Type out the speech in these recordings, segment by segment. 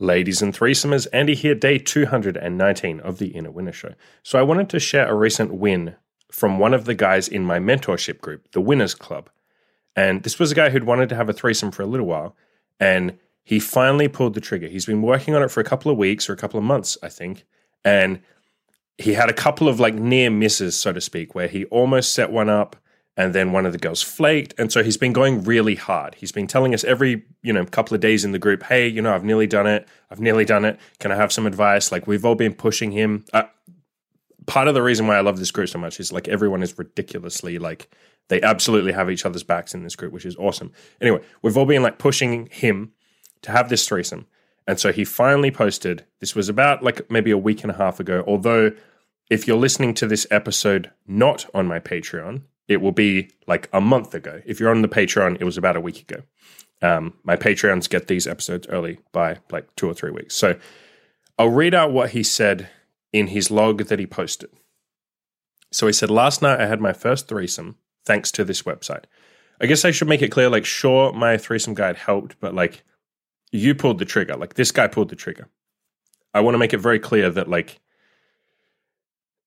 Ladies and threesomers, Andy here, day 219 of the Inner Winner Show. So I wanted to share a recent win from one of the guys in my mentorship group, the Winners Club. And this was a guy who'd wanted to have a threesome for a little while, and he finally pulled the trigger. He's been working on it for a couple of weeks or a couple of months, I think. And he had a couple of like near misses, so to speak, where he almost set one up and then one of the girls flaked. And so he's been going really hard. He's been telling us every you know couple of days in the group hey you know i've nearly done it. I've nearly done it. Can i have some advice? Like we've all been pushing him. Uh, part of the reason why i love this group so much is like everyone is ridiculously like they absolutely have each other's backs in this group which is awesome. Anyway we've all been like pushing him to have this threesome. And so he finally posted this was about like maybe a week and a half ago although if you're listening to this episode not on my patreon it will be like a month ago. If you're on the Patreon, it was about a week ago. Um, my Patreons get these episodes early by like two or three weeks. So I'll read out what he said in his log that he posted. So he said, Last night I had my first threesome thanks to this website. I guess I should make it clear like, sure, my threesome guide helped, but like, you pulled the trigger. Like, this guy pulled the trigger. I want to make it very clear that like,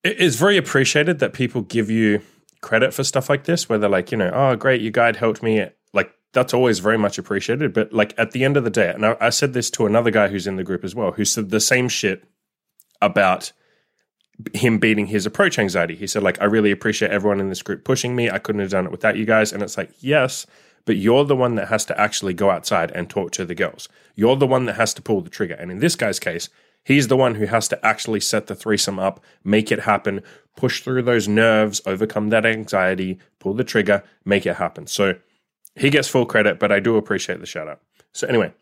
it's very appreciated that people give you credit for stuff like this, where they're like, you know, oh, great, your guide helped me. Like, that's always very much appreciated. But like at the end of the day, and I, I said this to another guy who's in the group as well, who said the same shit about him beating his approach anxiety. He said, like, I really appreciate everyone in this group pushing me. I couldn't have done it without you guys. And it's like, yes, but you're the one that has to actually go outside and talk to the girls. You're the one that has to pull the trigger. And in this guy's case, He's the one who has to actually set the threesome up, make it happen, push through those nerves, overcome that anxiety, pull the trigger, make it happen. So he gets full credit, but I do appreciate the shout out. So, anyway,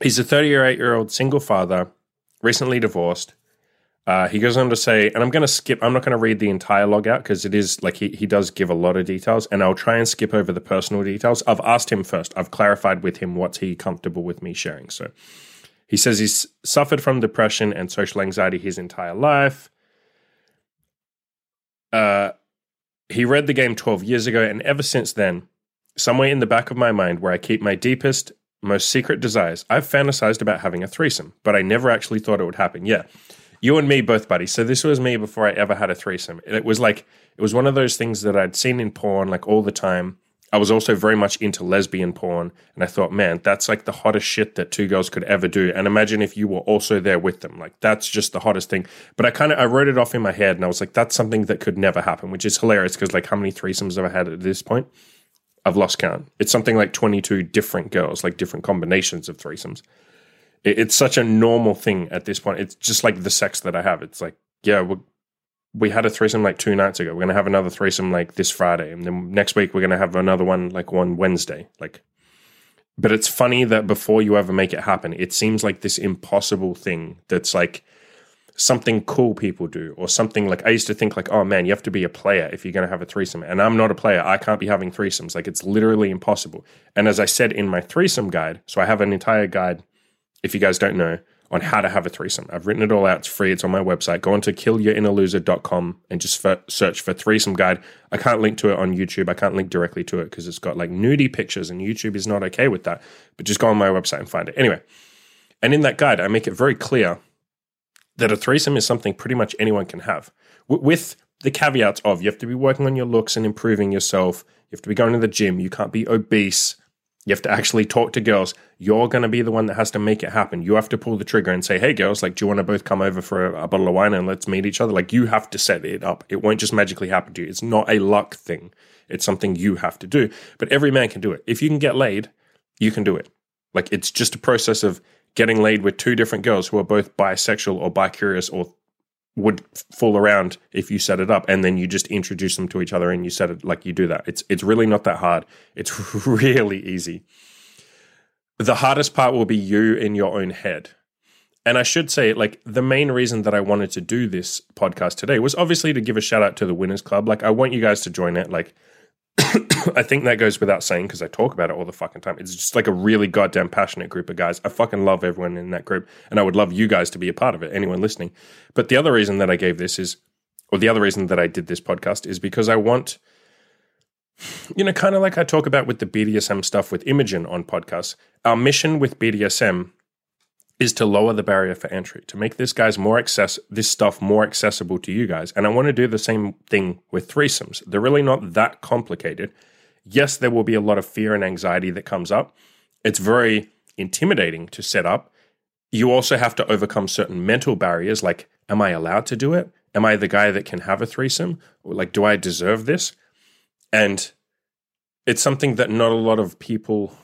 he's a 38 year old single father, recently divorced. Uh, he goes on to say, and I'm going to skip, I'm not going to read the entire log out because it is like he, he does give a lot of details, and I'll try and skip over the personal details. I've asked him first, I've clarified with him what's he comfortable with me sharing. So, he says he's suffered from depression and social anxiety his entire life. Uh, he read the game 12 years ago, and ever since then, somewhere in the back of my mind where I keep my deepest, most secret desires, I've fantasized about having a threesome, but I never actually thought it would happen. Yeah. You and me both, buddy. So this was me before I ever had a threesome. It was like, it was one of those things that I'd seen in porn like all the time. I was also very much into lesbian porn, and I thought, man, that's like the hottest shit that two girls could ever do. And imagine if you were also there with them, like that's just the hottest thing. But I kind of I wrote it off in my head, and I was like, that's something that could never happen, which is hilarious because like how many threesomes have I had at this point? I've lost count. It's something like twenty two different girls, like different combinations of threesomes. it's such a normal thing at this point. It's just like the sex that I have. It's like, yeah, we're we had a threesome like two nights ago. We're gonna have another threesome like this Friday, and then next week we're gonna have another one like one Wednesday. Like, but it's funny that before you ever make it happen, it seems like this impossible thing that's like something cool people do, or something like I used to think like, oh man, you have to be a player if you're gonna have a threesome, and I'm not a player. I can't be having threesomes. Like it's literally impossible. And as I said in my threesome guide, so I have an entire guide. If you guys don't know, on how to have a threesome. I've written it all out. It's free. It's on my website. Go on to killyourinnerloser.com and just for, search for threesome guide. I can't link to it on YouTube. I can't link directly to it because it's got like nudie pictures and YouTube is not okay with that. But just go on my website and find it. Anyway, and in that guide, I make it very clear that a threesome is something pretty much anyone can have w- with the caveats of you have to be working on your looks and improving yourself. You have to be going to the gym. You can't be obese you have to actually talk to girls. You're going to be the one that has to make it happen. You have to pull the trigger and say, hey, girls, like, do you want to both come over for a, a, bottle of wine and let's meet each other? Like, you have to set it up. It won't just magically happen to you. It's not a luck thing, it's something you have to do. But every man can do it. If you can get laid, you can do it. Like, it's just a process of getting laid with two different girls who are both bisexual or bi curious or would fall around if you set it up and then you just introduce them to each other and you set it like you do that. It's it's really not that hard. It's really easy. The hardest part will be you in your own head. And i should say like the main reason that i wanted to do this podcast today was obviously to give a shout out to the winners club. Like i want you guys to join it. Like I think that goes without saying because I talk about it all the fucking time. It's just like a really goddamn passionate group of guys. I fucking love everyone in that group, and I would love you guys to be a part of it, anyone listening. But the other reason that I gave this is, or the other reason that I did this podcast is because I want, you know, kind of like I talk about with the BDSM stuff with Imogen on podcasts. Our mission with BDSM is to lower the barrier for entry, to make this guys more access this stuff more accessible to you guys. And I want to do the same thing with threesomes. They're really not that complicated. Yes, there will be a lot of fear and anxiety that comes up. It's very intimidating to set up. You also have to overcome certain mental barriers like am I allowed to do it? Am I the guy that can have a threesome? Like do I deserve this? And it's something that not a lot of people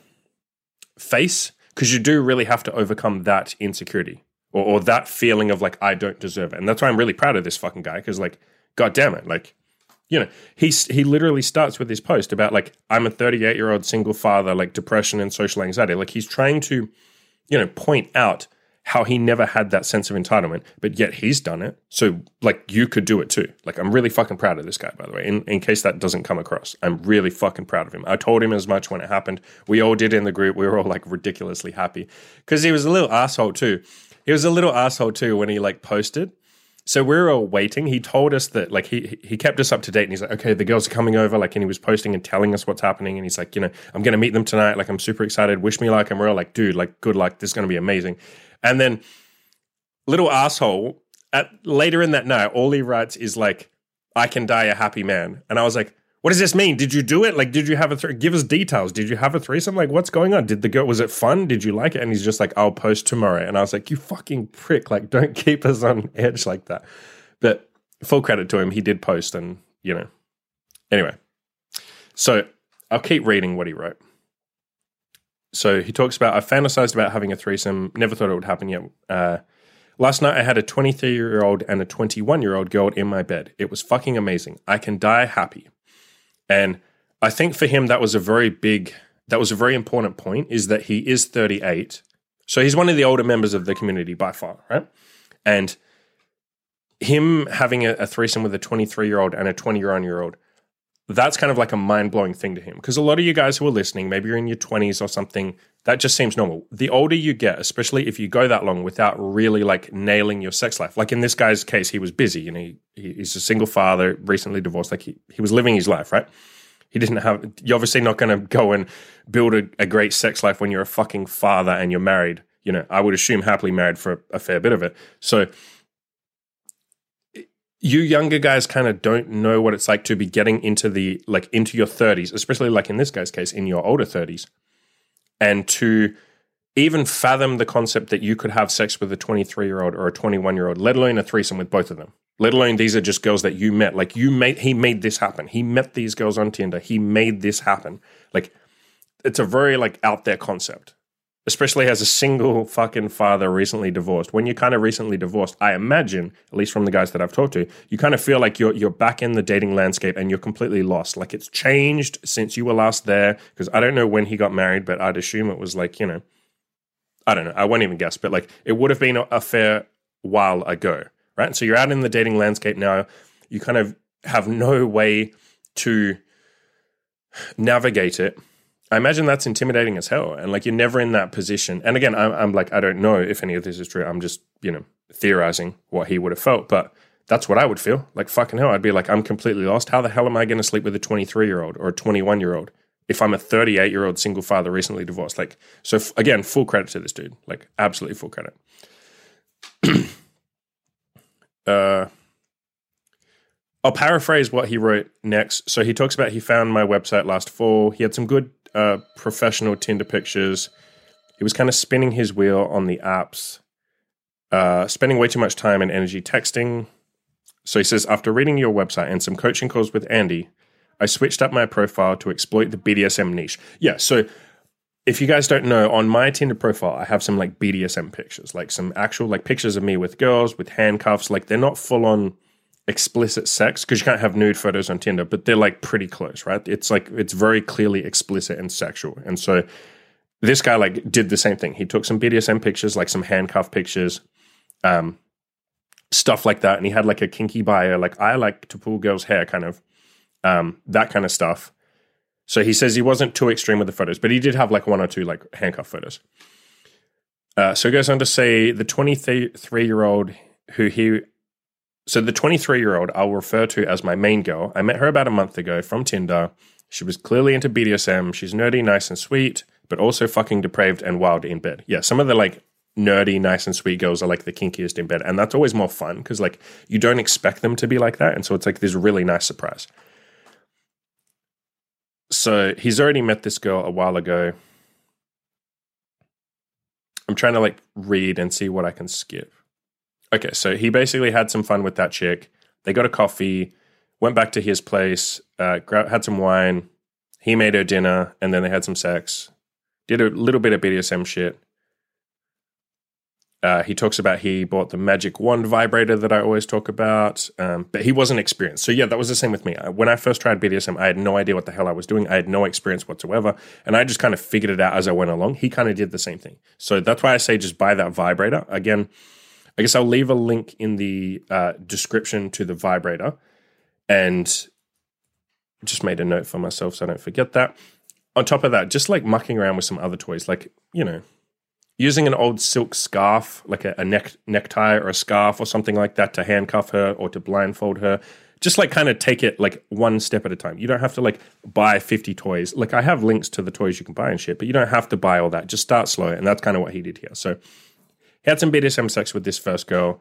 face because you do really have to overcome that insecurity or, or, that feeling of like I don't deserve it. And that's why I'm really proud of this fucking guy because like, god damn it, like you know, he's he literally starts with his post about like I'm a 38 year old single father, like depression and social anxiety. Like he's trying to, you know, point out how he never had that sense of entitlement, but yet he's done it. So like you could do it too. Like I'm really fucking proud of this guy, by the way. In in case that doesn't come across, I'm really fucking proud of him. I told him as much when it happened. We all did in the group. We were all like ridiculously happy because he was a little asshole too. He was a little asshole too when he like posted. So we were all waiting. He told us that like he he kept us up to date and he's like, okay, the girls are coming over, like and he was posting and telling us what's happening. And he's like, you know, I'm gonna meet them tonight. Like I'm super excited. Wish me luck. And we're all like, dude, like good luck. This is gonna be amazing. And then little asshole at later in that night, all he writes is like, "I can die a happy man," and I was like, "What does this mean? Did you do it? Like, did you have a th- give us details? Did you have a threesome? Like, what's going on? Did the girl was it fun? Did you like it?" And he's just like, "I'll post tomorrow," and I was like, "You fucking prick! Like, don't keep us on edge like that." But full credit to him, he did post, and you know, anyway. So I'll keep reading what he wrote. So he talks about I fantasized about having a threesome. Never thought it would happen yet. Uh, last night I had a 23 year old and a 21 year old girl in my bed. It was fucking amazing. I can die happy. And I think for him that was a very big, that was a very important point. Is that he is 38, so he's one of the older members of the community by far, right? And him having a, a threesome with a 23 year old and a 20 year old that's kind of like a mind blowing thing to him. Because a lot of you guys who are listening, maybe you're in your 20s or something, that just seems normal. The older you get, especially if you go that long without really like nailing your sex life, like in this guy's case, he was busy. You know, he, he's a single father, recently divorced. Like he, he was living his life, right? He didn't have, you're obviously not going to go and build a, a great sex life when you're a fucking father and you're married. You know, I would assume happily married for a fair bit of it. So, you younger guys kind of don't know what it's like to be getting into the like into your 30s especially like in this guy's case in your older 30s and to even fathom the concept that you could have sex with a 23 year old or a 21 year old let alone a threesome with both of them. Let alone these are just girls that you met. Like you made he made this happen. He met these girls on tinder. He made this happen. Like it's a very like out there concept especially as a single fucking father recently divorced. When you're kind of recently divorced, I imagine, at least from the guys that I've talked to, you kind of feel like you're you're back in the dating landscape and you're completely lost. Like it's changed since you were last there. Because I don't know when he got married, but I'd assume it was like, you know, I don't know. I won't even guess, but like it would have been a, a fair while ago. Right. So you're out in the dating landscape now. You kind of have no way to navigate it I imagine that's intimidating as hell. And like you're never in that position. And again, I'm, I'm, like, I don't know if any of this is true. I'm just, you know, theorizing what he would have felt. But that's what I would feel. Like, fucking hell, I'd be like, I'm completely lost. How the hell am I going to sleep with a 23 year old or a 21 year old if I'm a 38 year old single father recently divorced? Like, so f- again, full credit to this dude. Like, absolutely full credit. uh, I'll paraphrase what he wrote next. So he talks about he found my website last fall. He had some good uh, professional Tinder pictures. He was kind of spinning his wheel on the apps, uh, spending way too much time and energy texting. So he says, after reading your website and some coaching calls with Andy, I switched up my profile to exploit the BDSM niche. Yeah, so if you guys don't know, on my Tinder profile, I have some like BDSM pictures, like some actual like pictures of me with girls with handcuffs. Like they're not full on explicit sex because you can't have nude photos on Tinder, but they're like pretty close, right? It's like it's very clearly explicit and sexual. And so this guy like did the same thing. He took some BDSM pictures, like some handcuff pictures, um, stuff like that, and he had like a kinky bio, like I like to pull girls' hair, kind of, um, that kind of stuff. So he says he wasn't too extreme with the photos, but he did have like one or two like handcuff photos. Uh, so he goes on to say the 23 year old who he so the 23 year old I'll refer to as my main girl. I met her about a month ago from Tinder. She was clearly into BDSM. She's nerdy, nice, and sweet, but also fucking depraved and wild in bed. Yeah, some of the like nerdy, nice and sweet girls are like the kinkiest in bed. And that's always more fun because like you don't expect them to be like that. And so it's like this really nice surprise. So he's already met this girl a while ago. I'm trying to like read and see what I can skip. Okay, so he basically had some fun with that chick. They got a coffee, went back to his place, uh, had some wine. He made her dinner, and then they had some sex. Did a little bit of BDSM shit. Uh, he talks about he bought the magic wand vibrator that I always talk about, um, but he wasn't experienced. So yeah, that was the same with me. When I first tried BDSM, I had no idea what the hell I was doing. I had no experience whatsoever, and I just kind of figured it out as I went along. He kind of did the same thing. So that's why I say just buy that vibrator. Again, I guess I'll leave a link in the uh, description to the vibrator, and just made a note for myself so I don't forget that. On top of that, just like mucking around with some other toys, like you know using an old silk scarf, like a, a neck necktie or a scarf or something like that, to handcuff her or to blindfold her. Just like kind of take it like one step at a time. You don't have to like buy 50 toys. Like I have links to the toys you can buy and shit, but you don't have to buy all that. Just start slow. And that's kind of what he did here. So he had some BDSM sex with this first girl.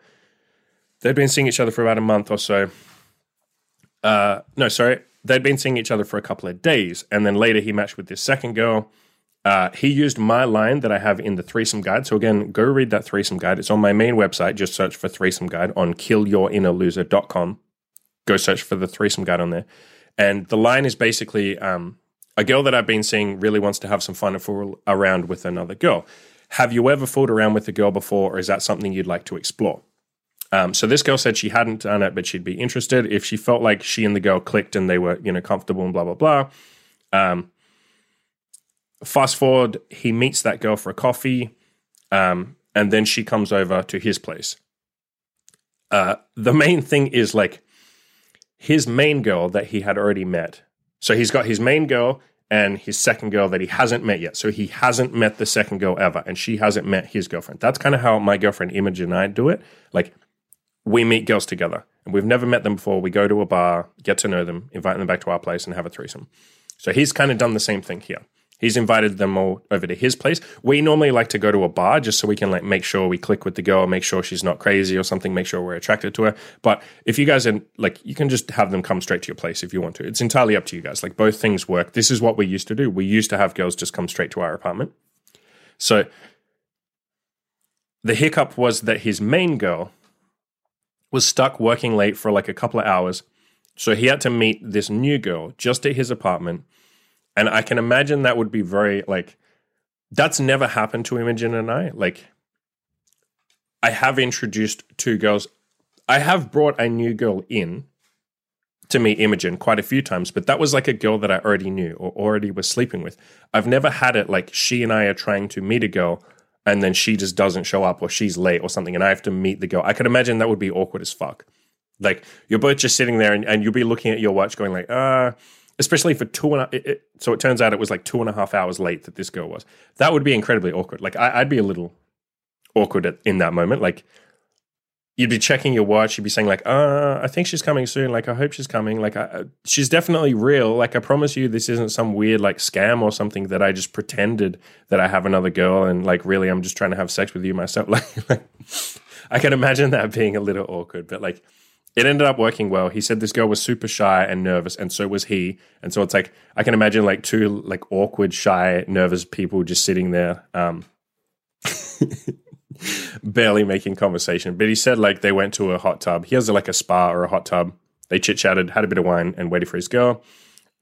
They'd been seeing each other for about a month or so. Uh, no, sorry. They'd been seeing each other for a couple of days. And then later he matched with this second girl uh, he used my line that I have in the threesome guide. So again, go read that threesome guide. It's on my main website. Just search for threesome guide on killyourinnerloser.com. Go search for the threesome guide on there. And the line is basically um, a girl that I've been seeing really wants to have some fun and fool around with another girl. Have you ever fooled around with a girl before, or is that something you'd like to explore? Um, so this girl said she hadn't done it, but she'd be interested if she felt like she and the girl clicked and they were, you know, comfortable and blah blah blah. Um, fast forward, he meets that girl for a coffee, um, and then she comes over to his place. Uh, the main thing is like his main girl that he had already met. So he's got his main girl and his second girl that he hasn't met yet. So he hasn't met the second girl ever, and she hasn't met his girlfriend. That's kind of how my girlfriend Imogen and I do it. Like we meet girls together, and we've never met them before. We go to a bar, get to know them, invite them back to our place, and have a threesome. So he's kind of done the same thing here. He's invited them all over to his place. We normally like to go to a bar just so we can like make sure we click with the girl, make sure she's not crazy or something, make sure we're attracted to her. But if you guys are like, you can just have them come straight to your place if you want to. It's entirely up to you guys. Like both things work. This is what we used to do. We used to have girls just come straight to our apartment. So the hiccup was that his main girl was stuck working late for like a couple of hours. So he had to meet this new girl just at his apartment and I can imagine that would be very like that's never happened to Imogen and I. Like I have introduced two girls. I have brought a new girl in to meet Imogen quite a few times, but that was like a girl that I already knew or already was sleeping with. I've never had it like she and I are trying to meet a girl and then she just doesn't show up or she's late or something and I have to meet the girl. I can imagine that would be awkward as fuck. Like you're both just sitting there and, and you'll be looking at your watch going like, uh, especially for two and a, it, it, so it turns out it was like two and a half hours late that this girl was. That would be incredibly awkward. Like I, would be a little awkward at, in that moment. Like you'd be checking your watch, you'd be saying like, "Uh, I think she's coming soon. Like I hope she's coming. Like I, she's definitely real. Like I promise you, this isn't some weird like scam or something that I just pretended that I have another girl and like really I'm just trying to have sex with you myself. Like, like I can imagine that being a little awkward, but like it ended up working well. He said this girl was super shy and nervous, and so was he. And so it's like I can imagine like two like awkward, shy, nervous people just sitting there, um, barely making conversation. But he said like they went to a hot tub. He has like a spa or a hot tub. They chit chatted, had a bit of wine, and waited for his girl.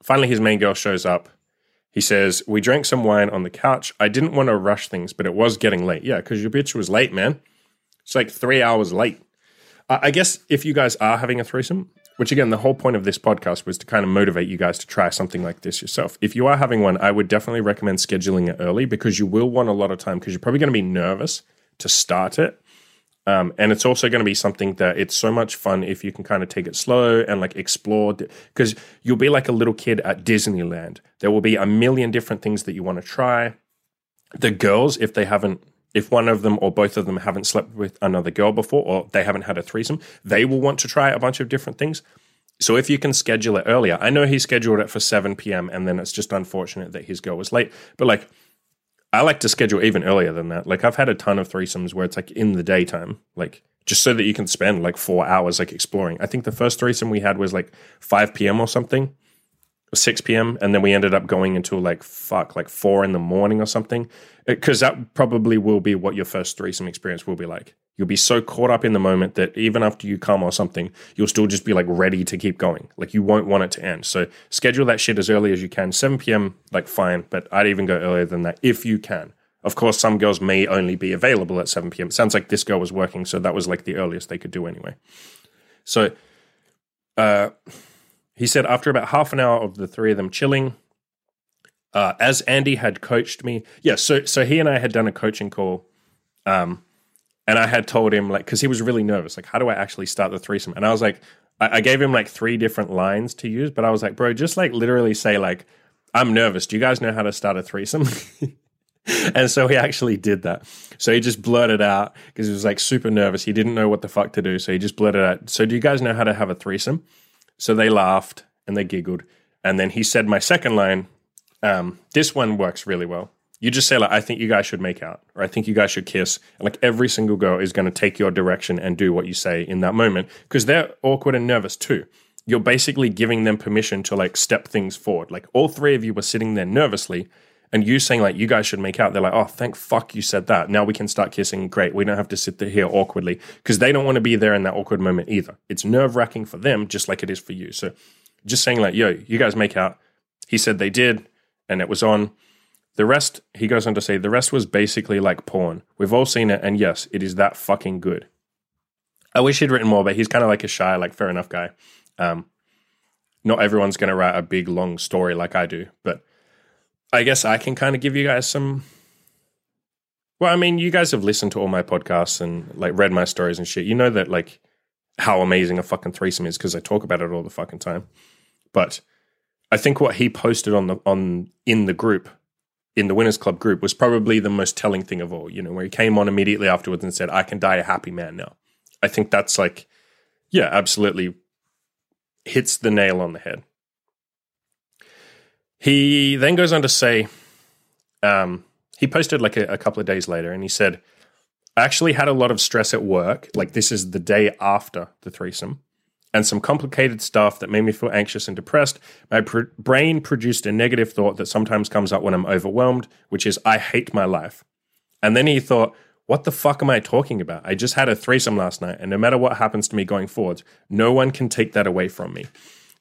Finally, his main girl shows up. He says, We drank some wine on the couch. I didn't want to rush things, but it was getting late. Yeah, because your bitch was late, man. It's like three hours late. I guess if you guys are having a threesome, which again, the whole point of this podcast was to kind of motivate you guys to try something like this yourself. If you are having one, I would definitely recommend scheduling it early because you will want a lot of time because you're probably going to be nervous to start it. Um, and it's also going to be something that it's so much fun if you can kind of take it slow and like explore because you'll be like a little kid at Disneyland. There will be a million different things that you want to try. The girls, if they haven't if one of them or both of them haven't slept with another girl before or they haven't had a threesome, they will want to try a bunch of different things. So if you can schedule it earlier, I know he scheduled it for 7 p.m. and then it's just unfortunate that his girl was late, but like I like to schedule even earlier than that. Like I've had a ton of threesomes where it's like in the daytime, like just so that you can spend like four hours like exploring. I think the first threesome we had was like 5 p.m. or something, 6 p.m. And then we ended up going until like fuck, like four in the morning or something. Because that probably will be what your first threesome experience will be like. You'll be so caught up in the moment that even after you come or something, you'll still just be like ready to keep going. Like you won't want it to end. So schedule that shit as early as you can. 7 p.m., like fine, but I'd even go earlier than that if you can. Of course, some girls may only be available at 7 p.m. It sounds like this girl was working, so that was like the earliest they could do anyway. So uh, he said after about half an hour of the three of them chilling, uh, as Andy had coached me, yeah, so so he and I had done a coaching call. Um, and I had told him like because he was really nervous, like how do I actually start the threesome? And I was like, I, I gave him like three different lines to use, but I was like, bro, just like literally say like, I'm nervous. Do you guys know how to start a threesome? and so he actually did that. So he just blurted out because he was like super nervous. He didn't know what the fuck to do. So he just blurted out, So do you guys know how to have a threesome? So they laughed and they giggled. And then he said my second line, um, this one works really well. You just say like i think you guys should make out or i think you guys should kiss. And like every single girl is going to take your direction and do what you say in that moment because they're awkward and nervous too. You're basically giving them permission to like step things forward. Like all three of you were sitting there nervously and you saying like you guys should make out they're like oh thank fuck you said that. Now we can start kissing. Great. We don't have to sit here awkwardly. Because they don't want to be there in that awkward moment either. It's nerve-wracking for them just like it is for you. So just saying like yo you guys make out. He said they did and it was on. The rest, he goes on to say, the rest was basically like porn. We've all seen it, and yes, it is that fucking good. I wish he'd written more, but he's kind of like a shy, like fair enough guy. Um, not everyone's going to write a big long story like I do, but I guess I can kind of give you guys some. Well, I mean, you guys have listened to all my podcasts and like read my stories and shit. You know that like how amazing a fucking threesome is because I talk about it all the fucking time. But I think what he posted on the on in the group in the Winners Club group was probably the most telling thing of all, you know, where he came on immediately afterwards and said, I can die a happy man now. I think that's like, yeah, absolutely hits the nail on the head. He then goes on to say, um, he posted like a, a couple of days later and he said, I actually had a lot of stress at work. Like, this is the day after the threesome and some complicated stuff that made me feel anxious and depressed, my pr- brain produced a negative thought that sometimes comes up when I'm overwhelmed, which is, I hate my life. And then he thought, what the fuck am I talking about? I just had a threesome last night, and no matter what happens to me going forward, no one can take that away from me.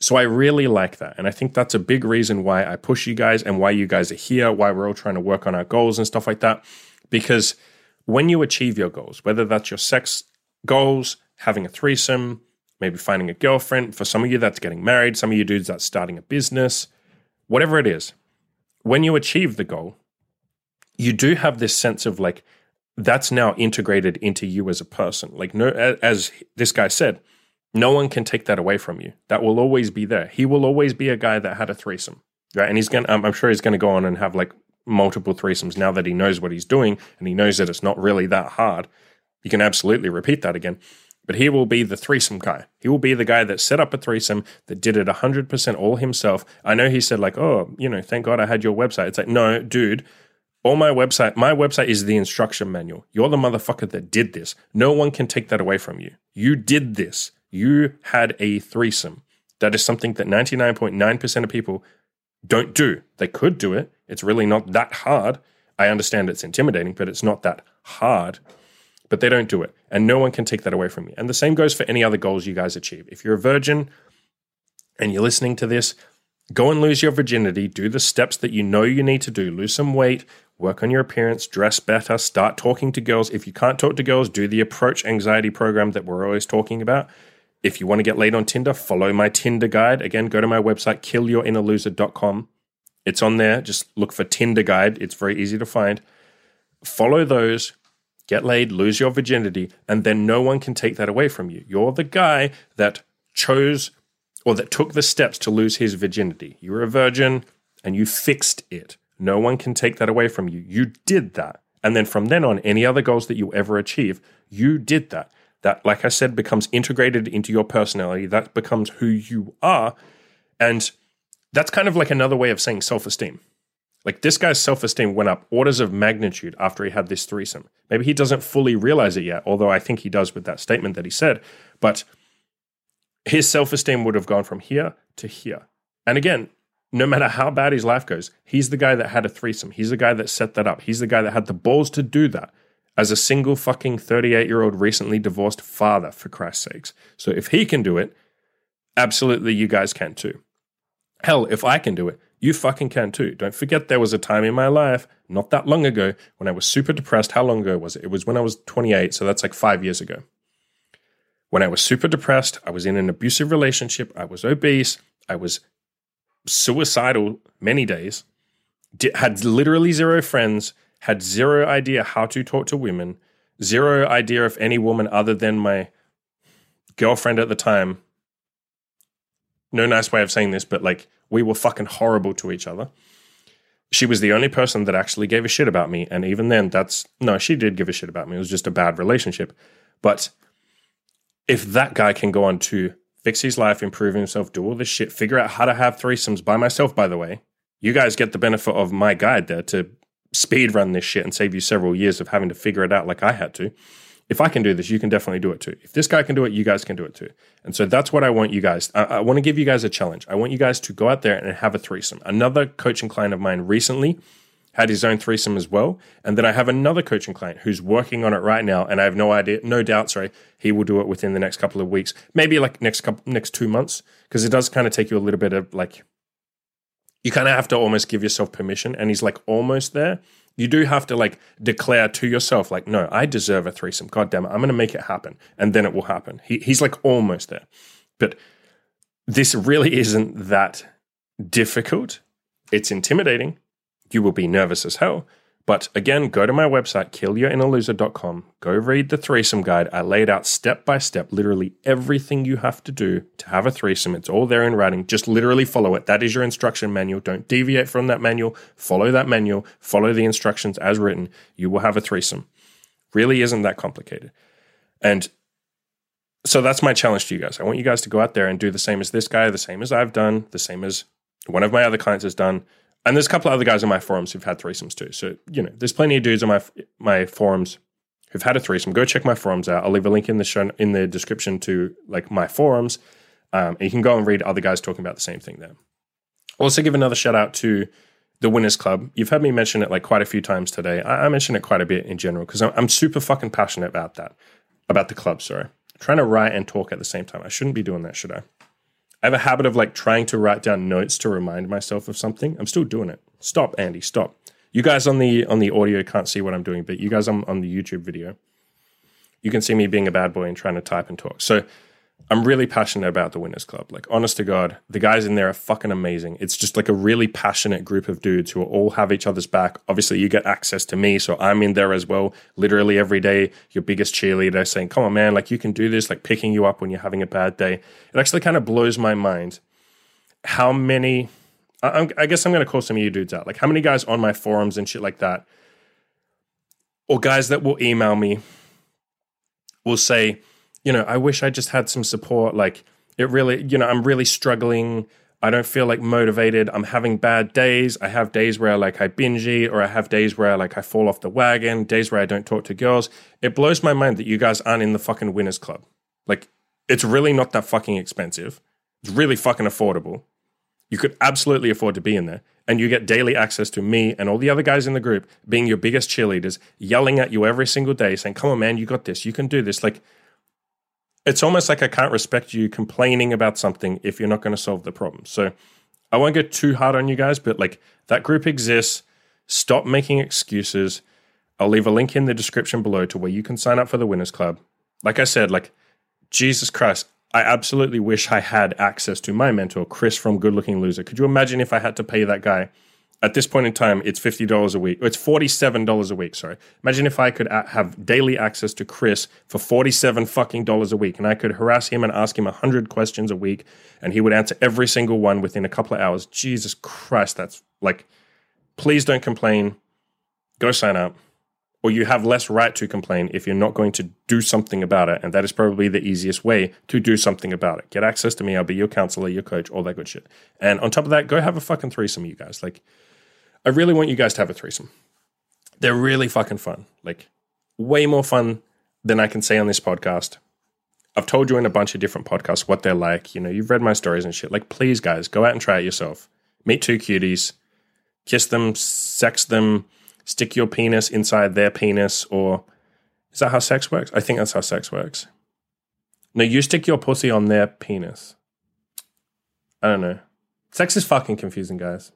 So I really like that. And I think that's a big reason why I push you guys and why you guys are here, why we're all trying to work on our goals and stuff like that. Because when you achieve your goals, whether that's your sex goals, having a threesome, maybe finding a girlfriend. For some of you, that's getting married. Some of you dudes, that's starting a business. Whatever it is, when you achieve the goal, you do have this sense of like, that's now integrated into you as a person. Like, no, as this guy said, no one can take that away from you. That will always be there. He will always be a guy that had a threesome, right? And he's gonna, I'm sure he's gonna go on and have like multiple threesomes now that he knows what he's doing and he knows that it's not really that hard. You can absolutely repeat that again but he will be the threesome guy. He will be the guy that set up a threesome, that did it 100% all himself. I know he said, like, oh, you know, thank God I had your website. It's like, no, dude, all my website, my website is the instruction manual. You're the motherfucker that did this. No one can take that away from you. You did this. You had a threesome. That is something that 99.9% of people don't do. They could do it. It's really not that hard. I understand it's intimidating, but it's not that hard but they don't do it. And no one can take that away from you. And the same goes for any other goals you guys achieve. If you're a virgin and you're listening to this, go and lose your virginity. Do the steps that you know you need to do. Lose some weight, work on your appearance, dress better, start talking to girls. If you can't talk to girls, do the approach anxiety program that we're always talking about. If you want to get laid on Tinder, follow my Tinder guide. Again, go to my website, killyourinnerloser.com. It's on there. Just look for Tinder guide. It's very easy to find. Follow those get laid, lose your virginity, and then no one can take that away from you. You're the guy that chose or that took the steps to lose his virginity. You were a virgin and you fixed it. No one can take that away from you. You did that. And then from then on, any other goals that you ever achieve, you did that. That, like I said, becomes integrated into your personality. That becomes who you are. And that's kind of like another way of saying self esteem. Like this guy's self esteem went up orders of magnitude after he had this threesome. Maybe he doesn't fully realize it yet, although I think he does with that statement that he said. But his self esteem would have gone from here to here. And again, no matter how bad his life goes, he's the guy that had a threesome. He's the guy that set that up. He's the guy that had the balls to do that as a single fucking 38 year old recently divorced father, for Christ's sakes. So if he can do it, absolutely you guys can too. Hell, if I can do it, you fucking can too. Don't forget there was a time in my life, not that long ago, when I was super depressed. How long ago was it? It was when I was 28, so that's like five years ago. When I was super depressed, I was in an abusive relationship, I was obese, I was suicidal many days, had literally zero friends, had zero idea how to talk to women, zero idea of any woman other than my girlfriend at the time. No nice way of saying this, but like we were fucking horrible to each other. She was the only person that actually gave a shit about me. And even then, that's no, she did give a shit about me. It was just a bad relationship. But if that guy can go on to fix his life, improve himself, do all this shit, figure out how to have threesomes by myself, by the way, you guys get the benefit of my guide there to speed run this shit and save you several years of having to figure it out like I had to if I can do this, you can definitely do it too. If this guy can do it, you guys can do it too. And so that's what I want you guys. I, I want to give you guys a challenge. I want you guys to go out there and have a threesome. Another coaching client of mine recently had his own threesome as well. And then I have another coaching client who's working on it right now. And I have no idea, no doubt, sorry, he will do it within the next couple of weeks, maybe like next couple, next two months, because it does kind of take you a little bit of like, you kind of have to almost give yourself permission. And he's like almost there you do have to like declare to yourself, like, no, I deserve a threesome. God damn it, I'm going to make it happen, and then it will happen. He, he's like almost there, but this really isn't that difficult. It's intimidating. You will be nervous as hell, but again, go to my website, killyourinnerloser.com. Go read the threesome guide. I laid out step by step, literally everything you have to do to have a threesome. It's all there in writing. Just literally follow it. That is your instruction manual. Don't deviate from that manual. Follow that manual. Follow the instructions as written. You will have a threesome. Really isn't that complicated. And so that's my challenge to you guys. I want you guys to go out there and do the same as this guy, the same as I've done, the same as one of my other clients has done and there's a couple of other guys on my forums who've had threesomes too. So you know, there's plenty of dudes on my my forums who've had a threesome. Go check my forums out. I'll leave a link in the show in the description to like my forums. Um, and you can go and read other guys talking about the same thing there. Also give another shout out to the Winners Club. You've heard me mention it like quite a few times today. I, I mention it quite a bit in general because I'm, I'm, super fucking passionate about that, about the club. Sorry, I'm trying to write and talk at the same time. I shouldn't be doing that, should I? I have a habit of like trying to write down notes to remind myself of something. I'm still doing it. Stop, Andy. Stop. You guys on the on the audio can't see what I'm doing, but you guys on, on the YouTube video, you can see me being a bad boy and trying to type and talk. So I'm really passionate about the Winners Club. Like, honest to God, the guys in there are fucking amazing. It's just like a really passionate group of dudes who all have each other's back. Obviously, you get access to me, so I'm in there as well. Literally every day, your biggest cheerleader saying, Come on, man, like you can do this, like picking you up when you're having a bad day. It actually kind of blows my mind how many. I, I guess I'm going to call some of you dudes out. Like, how many guys on my forums and shit like that, or guys that will email me, will say, you know, I wish I just had some support. Like, it really, you know, I'm really struggling. I don't feel like motivated. I'm having bad days. I have days where like I binge eat, or I have days where I like I fall off the wagon, days where I don't talk to girls. It blows my mind that you guys aren't in the fucking winners club. Like, it's really not that fucking expensive. It's really fucking affordable. You could absolutely afford to be in there. And you get daily access to me and all the other guys in the group being your biggest cheerleaders, yelling at you every single day, saying, Come on, man, you got this. You can do this. Like, it's almost like I can't respect you complaining about something if you're not going to solve the problem. So I won't get too hard on you guys, but like that group exists. Stop making excuses. I'll leave a link in the description below to where you can sign up for the Winners Club. Like I said, like Jesus Christ, I absolutely wish I had access to my mentor, Chris from Good Looking Loser. Could you imagine if I had to pay that guy at this point in time, it's fifty dollars a week. It's forty-seven dollars a week. Sorry. Imagine if I could have daily access to Chris for forty-seven fucking dollars a week, and I could harass him and ask him hundred questions a week, and he would answer every single one within a couple of hours. Jesus Christ, that's like, please don't complain. Go sign up, or you have less right to complain if you're not going to do something about it, and that is probably the easiest way to do something about it. Get access to me. I'll be your counselor, your coach, all that good shit. And on top of that, go have a fucking threesome, you guys. Like I really want you guys to have a threesome. They're really fucking fun. Like, way more fun than I can say on this podcast. I've told you in a bunch of different podcasts what they're like. You know, you've read my stories and shit. Like, please, guys, go out and try it yourself. Meet two cuties, kiss them, sex them, stick your penis inside their penis, or is that how sex works? I think that's how sex works. No, you stick your pussy on their penis. I don't know. Sex is fucking confusing, guys.